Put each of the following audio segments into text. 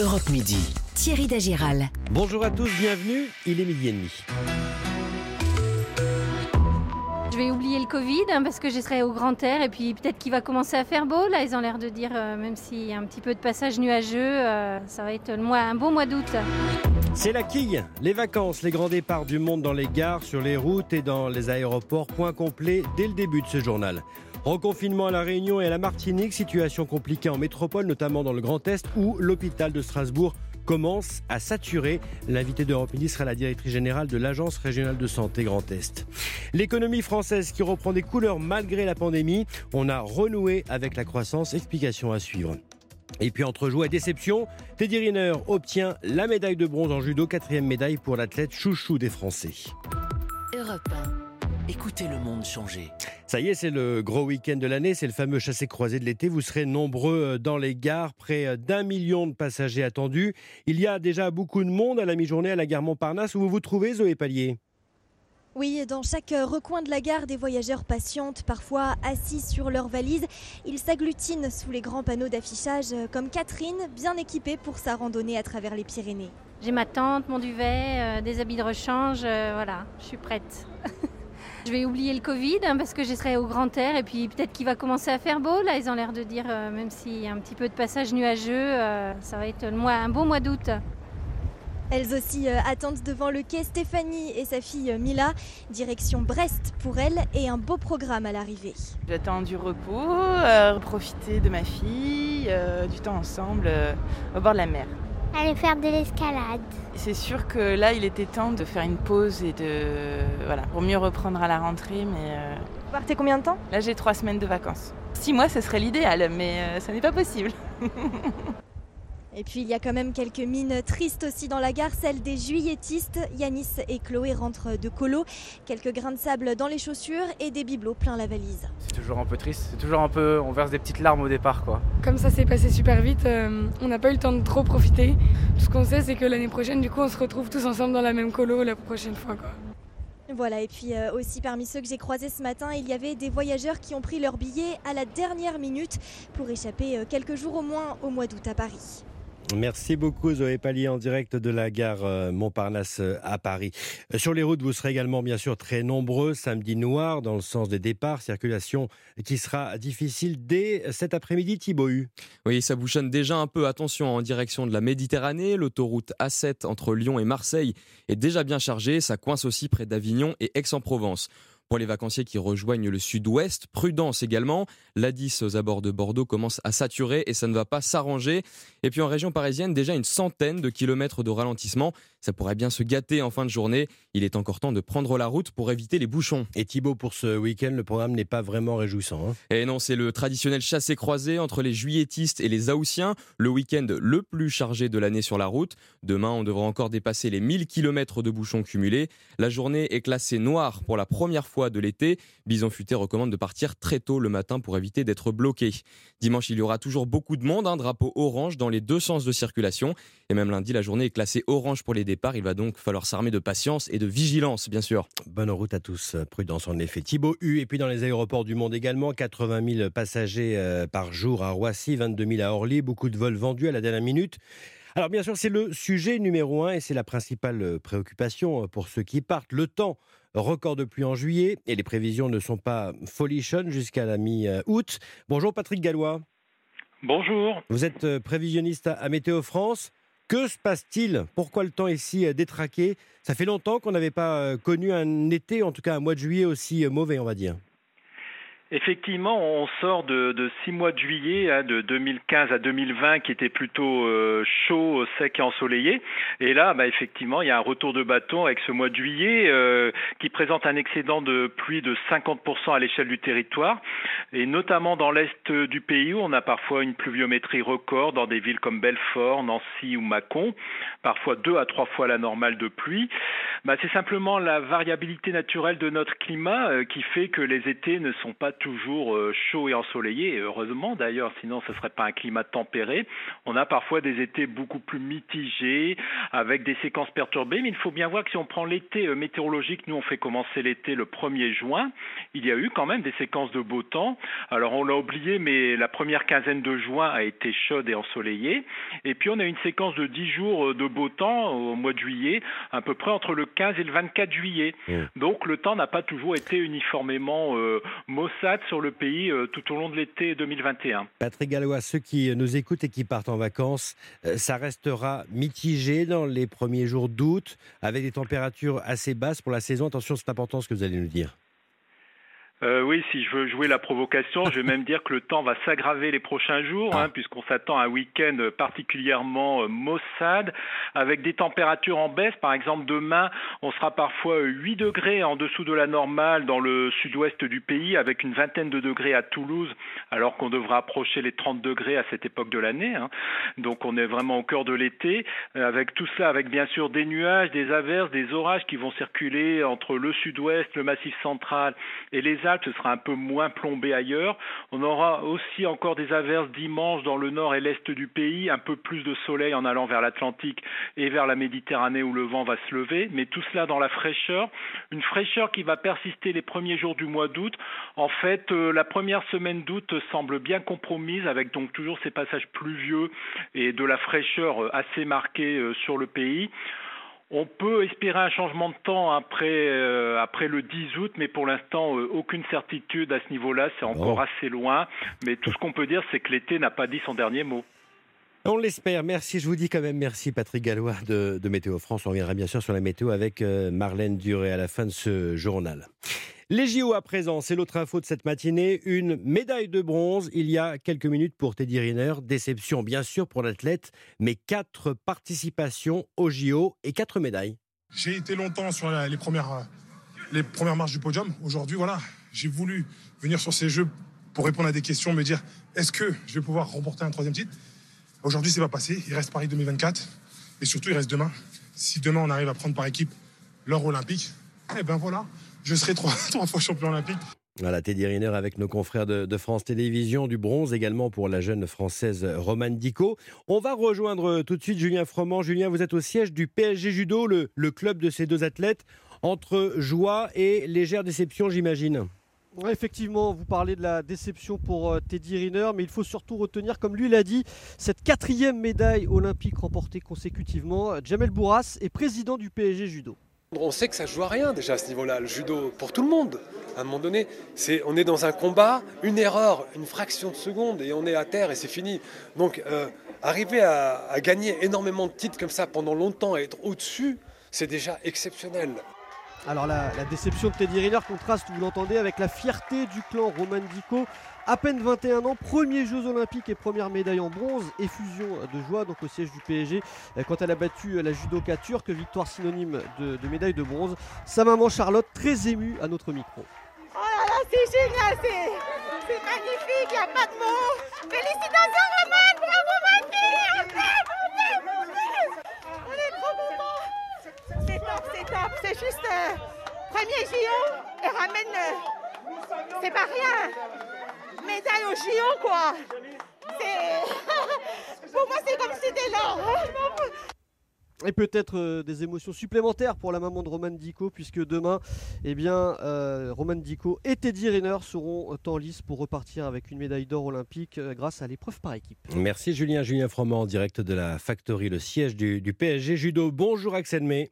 Europe Midi. Thierry Dagiral. Bonjour à tous, bienvenue, il est midi et demi. Je vais oublier le Covid hein, parce que je serai au grand air et puis peut-être qu'il va commencer à faire beau. Là, ils ont l'air de dire, euh, même s'il y a un petit peu de passage nuageux, euh, ça va être le mois, un bon mois d'août. C'est la quille, les vacances, les grands départs du monde dans les gares, sur les routes et dans les aéroports. Point complet dès le début de ce journal. Reconfinement à La Réunion et à la Martinique, situation compliquée en métropole, notamment dans le Grand Est, où l'hôpital de Strasbourg commence à saturer. L'invité d'Europe Midi sera la directrice générale de l'Agence régionale de santé Grand Est. L'économie française qui reprend des couleurs malgré la pandémie. On a renoué avec la croissance. Explication à suivre. Et puis entre joie et déception, Teddy Riner obtient la médaille de bronze en judo, quatrième médaille pour l'athlète chouchou des Français. Europe 1. Écoutez le monde changer. Ça y est, c'est le gros week-end de l'année, c'est le fameux chassé-croisé de l'été. Vous serez nombreux euh, dans les gares, près d'un million de passagers attendus. Il y a déjà beaucoup de monde à la mi-journée à la gare Montparnasse où vous vous trouvez, Zoé Pallier. Oui, dans chaque recoin de la gare, des voyageurs patientent, parfois assis sur leurs valises. Ils s'agglutinent sous les grands panneaux d'affichage, comme Catherine, bien équipée pour sa randonnée à travers les Pyrénées. J'ai ma tente, mon duvet, euh, des habits de rechange, euh, voilà, je suis prête. je vais oublier le Covid hein, parce que je serai au grand air et puis peut-être qu'il va commencer à faire beau. Là, ils ont l'air de dire, euh, même s'il y a un petit peu de passage nuageux, ça va être le mois, un bon mois d'août. Elles aussi euh, attendent devant le quai Stéphanie et sa fille euh, Mila. Direction Brest pour elles et un beau programme à l'arrivée. J'attends du repos, euh, profiter de ma fille, euh, du temps ensemble euh, au bord de la mer. Aller faire de l'escalade. C'est sûr que là, il était temps de faire une pause et de voilà pour mieux reprendre à la rentrée. Mais euh, Vous partez combien de temps? là, j'ai trois semaines de vacances. Six mois, ce serait l'idéal, mais euh, ça n'est pas possible. Et puis il y a quand même quelques mines tristes aussi dans la gare, celle des juilletistes. Yanis et Chloé rentrent de colo, quelques grains de sable dans les chaussures et des bibelots plein la valise. C'est toujours un peu triste, c'est toujours un peu, on verse des petites larmes au départ quoi. Comme ça s'est passé super vite, euh, on n'a pas eu le temps de trop profiter. Tout ce qu'on sait, c'est que l'année prochaine, du coup, on se retrouve tous ensemble dans la même colo la prochaine fois. Quoi. Voilà, et puis euh, aussi parmi ceux que j'ai croisés ce matin, il y avait des voyageurs qui ont pris leur billet à la dernière minute pour échapper euh, quelques jours au moins au mois d'août à Paris. Merci beaucoup Zoé Pallier en direct de la gare euh, Montparnasse euh, à Paris. Euh, Sur les routes, vous serez également bien sûr très nombreux. Samedi noir dans le sens des départs, circulation qui sera difficile dès cet après-midi. Thibaut. Oui, ça bouchonne déjà un peu. Attention en direction de la Méditerranée. L'autoroute A7 entre Lyon et Marseille est déjà bien chargée. Ça coince aussi près d'Avignon et Aix-en-Provence. Pour les vacanciers qui rejoignent le sud-ouest, prudence également. L'A10 aux abords de Bordeaux commence à saturer et ça ne va pas s'arranger. Et puis en région parisienne, déjà une centaine de kilomètres de ralentissement. Ça pourrait bien se gâter en fin de journée. Il est encore temps de prendre la route pour éviter les bouchons. Et Thibaut, pour ce week-end, le programme n'est pas vraiment réjouissant. hein. Et non, c'est le traditionnel chassé-croisé entre les juilletistes et les Haussiens, le week-end le plus chargé de l'année sur la route. Demain, on devra encore dépasser les 1000 km de bouchons cumulés. La journée est classée noire pour la première fois de l'été. Bison Futé recommande de partir très tôt le matin pour éviter d'être bloqué. Dimanche, il y aura toujours beaucoup de monde, un drapeau orange dans les deux sens de circulation. Et même lundi, la journée est classée orange pour les départs. Il va donc falloir s'armer de patience et de vigilance, bien sûr. Bonne route à tous. Prudence en effet. Thibaut Hu. Et puis dans les aéroports du monde également, 80 000 passagers euh, par jour à Roissy, 22 000 à Orly. Beaucoup de vols vendus à la dernière minute. Alors bien sûr, c'est le sujet numéro un et c'est la principale euh, préoccupation euh, pour ceux qui partent. Le temps, record de pluie en juillet et les prévisions ne sont pas folichonnes jusqu'à la mi-août. Bonjour Patrick Gallois. Bonjour. Vous êtes euh, prévisionniste à Météo France. Que se passe-t-il? Pourquoi le temps est si euh, détraqué? Ça fait longtemps qu'on n'avait pas euh, connu un été, en tout cas un mois de juillet aussi euh, mauvais, on va dire. Effectivement, on sort de, de six mois de juillet, hein, de 2015 à 2020, qui était plutôt euh, chaud, sec et ensoleillé. Et là, bah, effectivement, il y a un retour de bâton avec ce mois de juillet euh, qui présente un excédent de pluie de 50% à l'échelle du territoire, et notamment dans l'est du pays où on a parfois une pluviométrie record dans des villes comme Belfort, Nancy ou Mâcon, parfois deux à trois fois la normale de pluie. Bah, c'est simplement la variabilité naturelle de notre climat euh, qui fait que les étés ne sont pas toujours euh, chaud et ensoleillé, et heureusement d'ailleurs, sinon ce ne serait pas un climat tempéré. On a parfois des étés beaucoup plus mitigés, avec des séquences perturbées, mais il faut bien voir que si on prend l'été euh, météorologique, nous on fait commencer l'été le 1er juin, il y a eu quand même des séquences de beau temps. Alors on l'a oublié, mais la première quinzaine de juin a été chaude et ensoleillée. Et puis on a une séquence de 10 jours de beau temps au mois de juillet, à peu près entre le 15 et le 24 juillet. Donc le temps n'a pas toujours été uniformément euh, maussade sur le pays euh, tout au long de l'été 2021. Patrick Gallois, ceux qui nous écoutent et qui partent en vacances, euh, ça restera mitigé dans les premiers jours d'août, avec des températures assez basses pour la saison. Attention, c'est important ce que vous allez nous dire. Euh, oui, si je veux jouer la provocation, je vais même dire que le temps va s'aggraver les prochains jours, hein, puisqu'on s'attend à un week-end particulièrement euh, maussade, avec des températures en baisse. Par exemple, demain, on sera parfois 8 degrés en dessous de la normale dans le sud-ouest du pays, avec une vingtaine de degrés à Toulouse, alors qu'on devra approcher les 30 degrés à cette époque de l'année. Hein. Donc on est vraiment au cœur de l'été, euh, avec tout cela, avec bien sûr des nuages, des averses, des orages qui vont circuler entre le sud-ouest, le massif central et les ce sera un peu moins plombé ailleurs. On aura aussi encore des averses dimanche dans le nord et l'est du pays, un peu plus de soleil en allant vers l'Atlantique et vers la Méditerranée où le vent va se lever, mais tout cela dans la fraîcheur, une fraîcheur qui va persister les premiers jours du mois d'août. En fait, euh, la première semaine d'août semble bien compromise avec donc toujours ces passages pluvieux et de la fraîcheur euh, assez marquée euh, sur le pays. On peut espérer un changement de temps après, euh, après le 10 août, mais pour l'instant, euh, aucune certitude à ce niveau-là. C'est encore assez loin. Mais tout ce qu'on peut dire, c'est que l'été n'a pas dit son dernier mot. On l'espère. Merci. Je vous dis quand même merci, Patrick Gallois de, Météo France. On reviendra bien sûr sur la météo avec euh, Marlène Duré à la fin de ce journal. Les JO à présent, c'est l'autre info de cette matinée. Une médaille de bronze il y a quelques minutes pour Teddy Riner. Déception bien sûr pour l'athlète, mais quatre participations aux JO et quatre médailles. J'ai été longtemps sur les premières, les premières marches du podium. Aujourd'hui, voilà, j'ai voulu venir sur ces jeux pour répondre à des questions, me dire est-ce que je vais pouvoir remporter un troisième titre? Aujourd'hui, c'est pas passé. Il reste Paris 2024 et surtout, il reste demain. Si demain on arrive à prendre par équipe l'or olympique, eh ben voilà, je serai trois, fois champion olympique. Voilà, Teddy Riner avec nos confrères de, France Télévisions, du bronze également pour la jeune française Romane Dico. On va rejoindre tout de suite Julien Froment. Julien, vous êtes au siège du PSG Judo, le club de ces deux athlètes. Entre joie et légère déception, j'imagine. Effectivement, vous parlez de la déception pour euh, Teddy Riner, mais il faut surtout retenir, comme lui l'a dit, cette quatrième médaille olympique remportée consécutivement. Jamel Bourras est président du PSG Judo. On sait que ça joue à rien déjà à ce niveau-là, le judo, pour tout le monde. À un moment donné, on est dans un combat, une erreur, une fraction de seconde, et on est à terre et c'est fini. Donc, euh, arriver à, gagner énormément de titres comme ça pendant longtemps et être au-dessus, c'est déjà exceptionnel. Alors la, déception de Teddy Riner contraste, vous l'entendez, avec la fierté du clan Roman Dico à peine 21 ans, premier Jeux Olympiques et première médaille en bronze, effusion de joie donc au siège du PSG euh, quand elle a battu euh, la judoka turque, victoire synonyme de, médaille de bronze. Sa maman Charlotte très émue à notre micro. Oh là là, c'est génial, c'est magnifique, il n'y a pas de mots. Félicitations Roman, bravo ma fille, on est trop contents. C'est top, c'est juste euh, premier JO et ramène, c'est pas rien médaille au JO, quoi. Pour moi, c'est comme si c'était là. Et peut-être euh, des émotions supplémentaires pour la maman de Roman Dico, puisque demain, eh bien, euh, Roman Dico et Teddy Riner seront en lice pour repartir avec une médaille d'or olympique euh, grâce à l'épreuve par équipe. Merci Julien. Julien Froment en direct de la Factory, le siège du, du PSG Judo. Bonjour Axel May.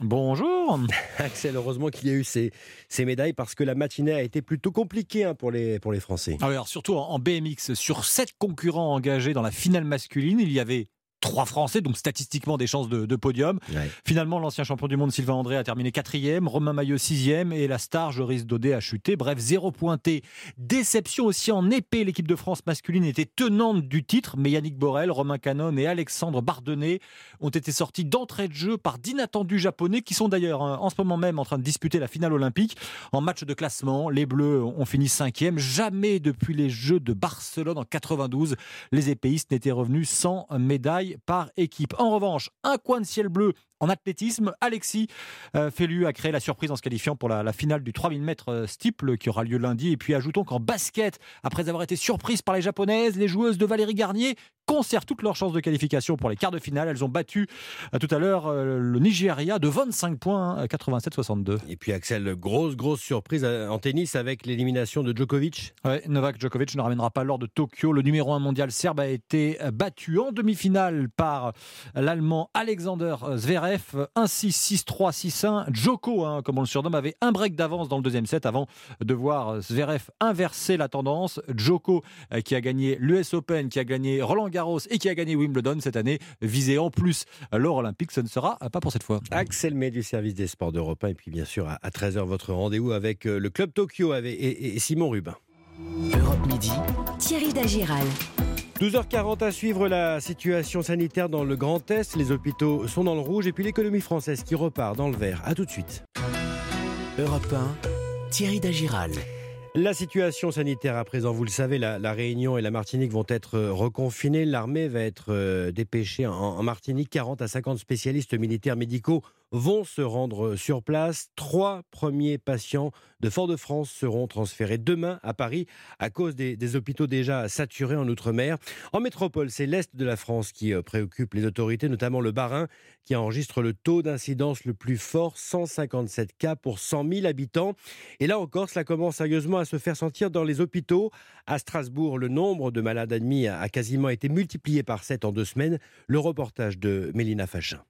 Bonjour Axel, heureusement qu'il y a eu ces, ces, médailles parce que la matinée a été plutôt compliquée hein, pour, les, pour les Français. Ah alors surtout en BMX, sur sept concurrents engagés dans la finale masculine, il y avait trois Français, donc statistiquement des chances de, podium. Finalement, l'ancien champion du monde Sylvain André a terminé quatrième, Romain Maillot sixième et la star Joris Daudet a chuté. Bref, zéro pointé. Déception aussi en épée. L'équipe de France masculine était tenante du titre, mais Yannick Borel, Romain Canon et Alexandre Bardonnet ont été sortis d'entrée de jeu par d'inattendus japonais qui sont d'ailleurs hein, en ce moment même en train de disputer la finale olympique. En match de classement, les Bleus ont fini cinquième. Jamais depuis les Jeux de Barcelone en 92, les épéistes n'étaient revenus sans médaille par équipe. En revanche, un coin de ciel bleu En athlétisme, Alexis euh, Fellu a créé la surprise en se qualifiant pour la, finale du 3000 mètres euh, steeple qui aura lieu lundi. Et puis ajoutons qu'en basket, après avoir été surprise par les japonaises, les joueuses de Valérie Garnier conservent toutes leurs chances de qualification pour les quarts de finale. Elles ont battu euh, tout à l'heure le Nigeria de 25 points, 87-62. Et puis Axel, grosse, grosse surprise en tennis avec l'élimination de Djokovic. Ouais, Novak Djokovic ne ramènera pas l'or de Tokyo. Le numéro 1 mondial serbe a été battu en demi-finale par l'Allemand Alexander Zverev. Ainsi 6-3, 6-1. Joko, hein, comme on le surnomme, avait un break d'avance dans le deuxième set avant de voir Zverev inverser la tendance. Joko, euh, qui a gagné l'US Open, qui a gagné Roland Garros et qui a gagné Wimbledon cette année, visait en plus l'or olympique. Ce ne sera pas pour cette fois. Axel May du service des sports d'Europe 1. Et puis bien sûr, à 13h, votre rendez-vous avec euh, le Club Tokyo et Simon Rubin. Europe Midi. Thierry Dagiral. 12h40 à suivre la situation sanitaire dans le Grand Est. Les hôpitaux sont dans le rouge et puis l'économie française qui repart dans le vert. A tout de suite. Europe 1, Thierry Dagiral. La situation sanitaire à présent, vous le savez, la, Réunion et la Martinique vont être reconfinées. L'armée va être euh, dépêchée en, en Martinique. 40 à 50 spécialistes militaires médicaux vont se rendre sur place. Trois premiers patients de Fort-de-France seront transférés demain à Paris à cause des, hôpitaux déjà saturés en Outre-mer. En métropole, c'est l'Est de la France qui euh, préoccupe les autorités, notamment le Bas-Rhin, qui enregistre le taux d'incidence le plus fort, 157 cas pour 100 000 habitants. Et là encore, cela commence sérieusement à se faire sentir dans les hôpitaux. À Strasbourg, le nombre de malades admis a quasiment été multiplié par 7 en deux semaines. Le reportage de Mélina Fachin.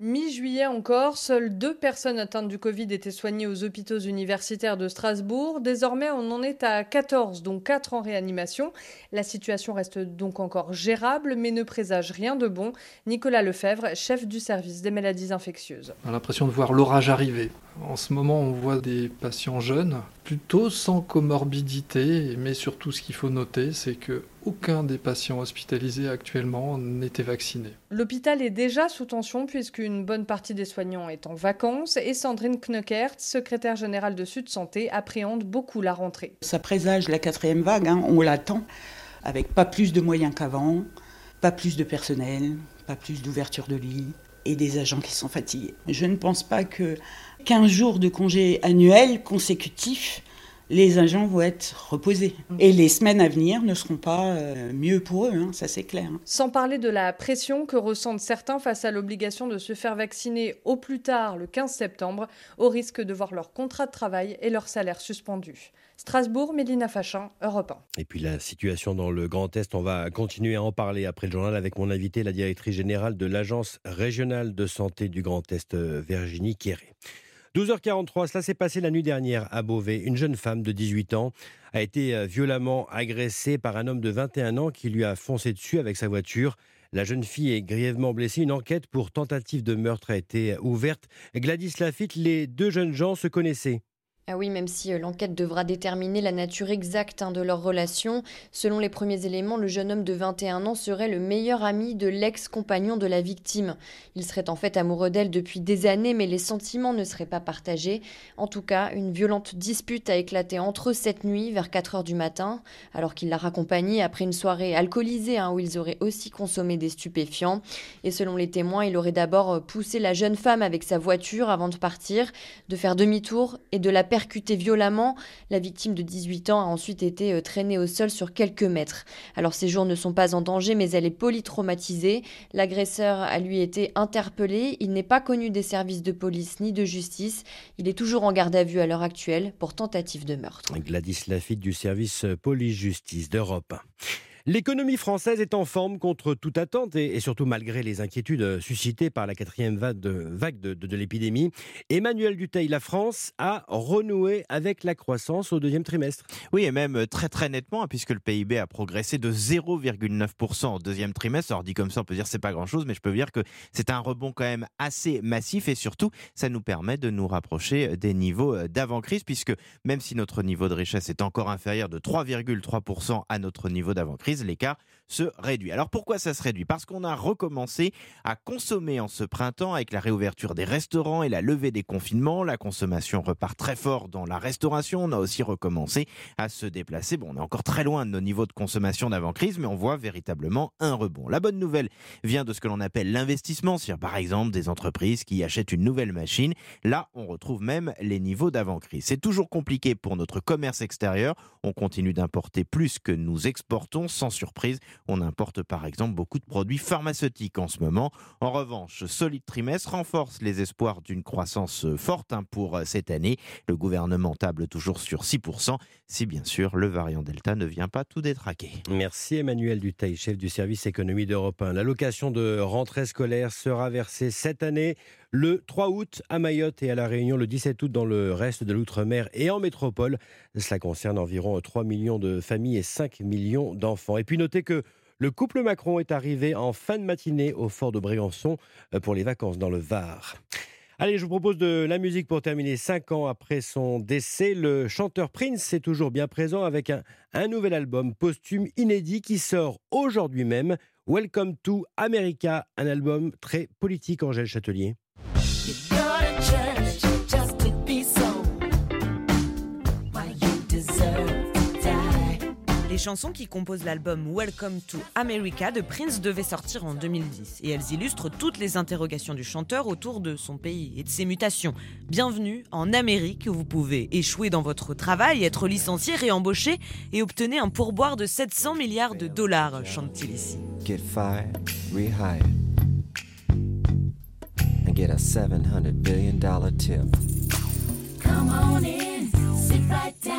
Mi-juillet encore, seules deux personnes atteintes du Covid étaient soignées aux hôpitaux universitaires de Strasbourg. Désormais, on en est à 14, dont 4 en réanimation. La situation reste donc encore gérable, mais ne présage rien de bon. Nicolas Lefebvre, chef du service des maladies infectieuses. On a l'impression de voir l'orage arriver. En ce moment, on voit des patients jeunes, plutôt sans comorbidité, mais surtout ce qu'il faut noter, c'est que aucun des patients hospitalisés actuellement n'était vacciné. L'hôpital est déjà sous tension puisqu'une bonne partie des soignants est en vacances et Sandrine Kneukert, secrétaire générale de Sud Santé, appréhende beaucoup la rentrée. Ça présage la quatrième vague, hein, on l'attend, avec pas plus de moyens qu'avant, pas plus de personnel, pas plus d'ouverture de lits et des agents qui sont fatigués. Je ne pense pas que 15 jours de congés annuels consécutifs, les agents vont être reposés. Et les semaines à venir ne seront pas euh, mieux pour eux, hein, ça c'est clair. Sans parler de la pression que ressentent certains face à l'obligation de se faire vacciner au plus tard le 15 septembre, au risque de voir leur contrat de travail et leur salaire suspendus. Strasbourg, Mélina Fachin, Europe 1. Et puis la situation dans le Grand Est, on va continuer à en parler après le journal avec mon invité, la directrice générale de l'Agence régionale de santé du Grand Est, euh, Virginie Quéré. 12h43, cela s'est passé la nuit dernière à Beauvais. Une jeune femme de 18 ans a été euh, violemment agressée par un homme de 21 ans qui lui a foncé dessus avec sa voiture. La jeune fille est grièvement blessée. Une enquête pour tentative de meurtre a été ouverte. Gladys Lafitte, les deux jeunes gens se connaissaient. Ah oui, même si euh, l'enquête devra déterminer la nature exacte hein, de leur relation, selon les premiers éléments, le jeune homme de 21 ans serait le meilleur ami de l'ex-compagnon de la victime. Il serait en fait amoureux d'elle depuis des années, mais les sentiments ne seraient pas partagés. En tout cas, une violente dispute a éclaté entre eux cette nuit, vers 4 heures du matin, alors qu'il l'a raccompagnée après une soirée alcoolisée hein, où ils auraient aussi consommé des stupéfiants. Et selon les témoins, il aurait d'abord euh, poussé la jeune femme avec sa voiture avant de partir, de faire demi-tour et de la perdre percuté violemment. La victime de 18 ans a ensuite été euh, traînée au sol sur quelques mètres. Alors ses jours ne sont pas en danger, mais elle est polytraumatisée. L'agresseur a lui été interpellé. Il n'est pas connu des services de police ni de justice. Il est toujours en garde à vue à l'heure actuelle pour tentative de meurtre. Gladys Lafitte du service police-justice d'Europe. L'économie française est en forme contre toute attente et, surtout malgré les inquiétudes suscitées par la quatrième vague de, l'épidémie. Emmanuel Duteil, la France a renoué avec la croissance au deuxième trimestre. Oui, et même très très nettement, hein, puisque le PIB a progressé de 0,9% au deuxième trimestre. Alors dit comme ça, on peut dire c'est pas grand-chose, mais je peux dire que c'est un rebond quand même assez massif et surtout, ça nous permet de nous rapprocher des niveaux d'avant-crise, puisque même si notre niveau de richesse est encore inférieur de 3,3% à notre niveau d'avant-crise, l'écart se réduit. Alors pourquoi ça se réduit? Parce qu'on a recommencé à consommer en ce printemps avec la réouverture des restaurants et la levée des confinements. La consommation repart très fort dans la restauration. On a aussi recommencé à se déplacer. Bon, on est encore très loin de nos niveaux de consommation d'avant-crise, mais on voit véritablement un rebond. La bonne nouvelle vient de ce que l'on appelle l'investissement, c'est-à-dire par exemple des entreprises qui achètent une nouvelle machine. Là, on retrouve même les niveaux d'avant-crise. C'est toujours compliqué pour notre commerce extérieur. On continue d'importer plus que nous exportons. Sans surprise, on importe par exemple beaucoup de produits pharmaceutiques en ce moment. En revanche, solide trimestre renforce les espoirs d'une croissance forte hein, pour cette année. Le gouvernement table toujours sur 6%, si bien sûr le variant Delta ne vient pas tout détraquer. Merci Emmanuel Duteil, chef du service économie d'Europe 1. L'allocation de rentrée scolaire sera versée cette année le 3 août à Mayotte et à La Réunion, le 17 août dans le reste de l'outre-mer et en métropole. Cela concerne environ 3 millions de familles et 5 millions d'enfants. Et puis notez que le couple Macron est arrivé en fin de matinée au fort de Brégançon euh, pour les vacances dans le Var. Allez, je vous propose de la musique pour terminer. Cinq ans après son décès, le chanteur Prince est toujours bien présent avec un, un nouvel album posthume inédit qui sort aujourd'hui même. Welcome to America, un album très politique, Angèle Châtelier. Les chansons qui composent l'album Welcome to America de Prince devaient sortir en 2010 et elles illustrent toutes les interrogations du chanteur autour de son pays et de ses mutations. Bienvenue en Amérique, vous pouvez échouer dans votre travail, être licencié, réembauché et obtenir un pourboire de 700 milliards de dollars, chante-t-il ici. Get fired, rehired, and get a 700 billion dollar tip. Come on in, sit right down.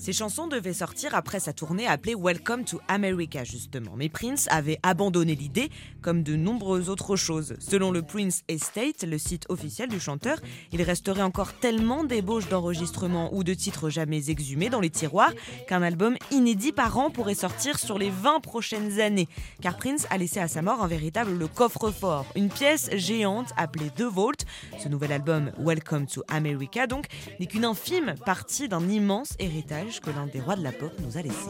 Ces chansons devaient sortir après sa tournée appelée Welcome to America justement, mais Prince avait abandonné l'idée comme de nombreuses autres choses. Selon le Prince Estate, le site officiel du chanteur, il resterait encore tellement d'ébauches d'enregistrements ou de titres jamais exhumés dans les tiroirs qu'un album inédit par an pourrait sortir sur les 20 prochaines années. Car Prince a laissé à sa mort un véritable coffre-fort, une pièce géante appelée The Vault. Ce nouvel album Welcome to America donc n'est qu'une infime partie d'un immense héritage que l'un des rois de la pop nous a laissé.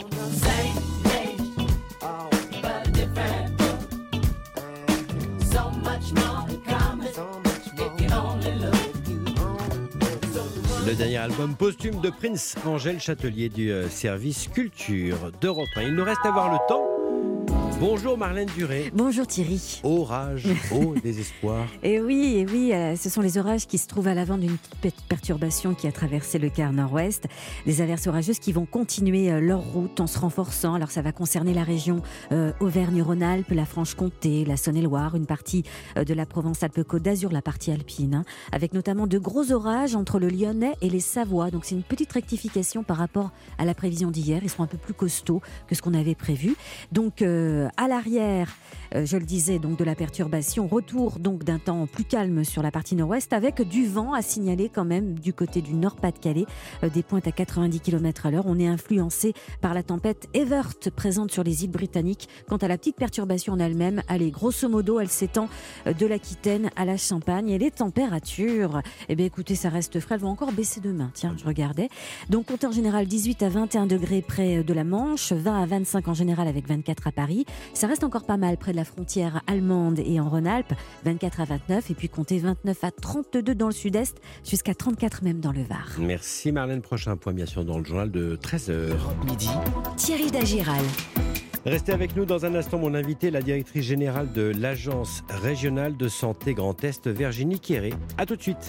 Le dernier album posthume de Prince, Angèle Châtelier du euh, service culture d'Europe 1. Il nous reste à voir le temps. Bonjour Marlène Duré. Bonjour Thierry. Orage, au désespoir. Et oui, et oui, euh, ce sont les orages qui se trouvent à l'avant d'une petite perturbation qui a traversé le quart nord-ouest. Des averses orageuses qui vont continuer euh, leur route en se renforçant. Alors ça va concerner la région euh, Auvergne-Rhône-Alpes, la Franche-Comté, la Saône-et-Loire, une partie de la Provence-Alpes-Côte d'Azur, la partie alpine, hein, avec notamment de gros orages entre le Lyonnais et les Savoies. Donc c'est une petite rectification par rapport à la prévision d'hier. Ils seront un peu plus costauds que ce qu'on avait prévu. Donc à l'arrière, euh, je le disais, donc de la perturbation, retour donc d'un temps plus calme sur la partie nord-ouest avec du vent à signaler quand même du côté du Nord-Pas-de-Calais, euh, des pointes à 90 km à l'heure. On est influencé par la tempête Evert présente sur les îles britanniques. Quant à la petite perturbation en elle-même, allez, grosso modo, elle s'étend euh, de l'Aquitaine à la Champagne et les températures, eh bien écoutez, ça reste frais, elles vont encore baisser demain. Tiens, je regardais. Donc compteur général 18 à 21 degrés près de la Manche, 20 à 25 en général avec 24 à Paris. Ça reste encore pas mal près de la frontière allemande et en Rhône-Alpes, 24 à 29 et puis comptez 29 à 32 dans le sud-est jusqu'à 34 même dans le Var. Merci Marlène. Prochain point bien sûr dans le journal de 13h. Midi. Thierry Dagiral. Restez avec nous dans un instant, mon invité, la directrice générale de l'Agence régionale de santé Grand Est, Virginie Quéré. A tout de suite.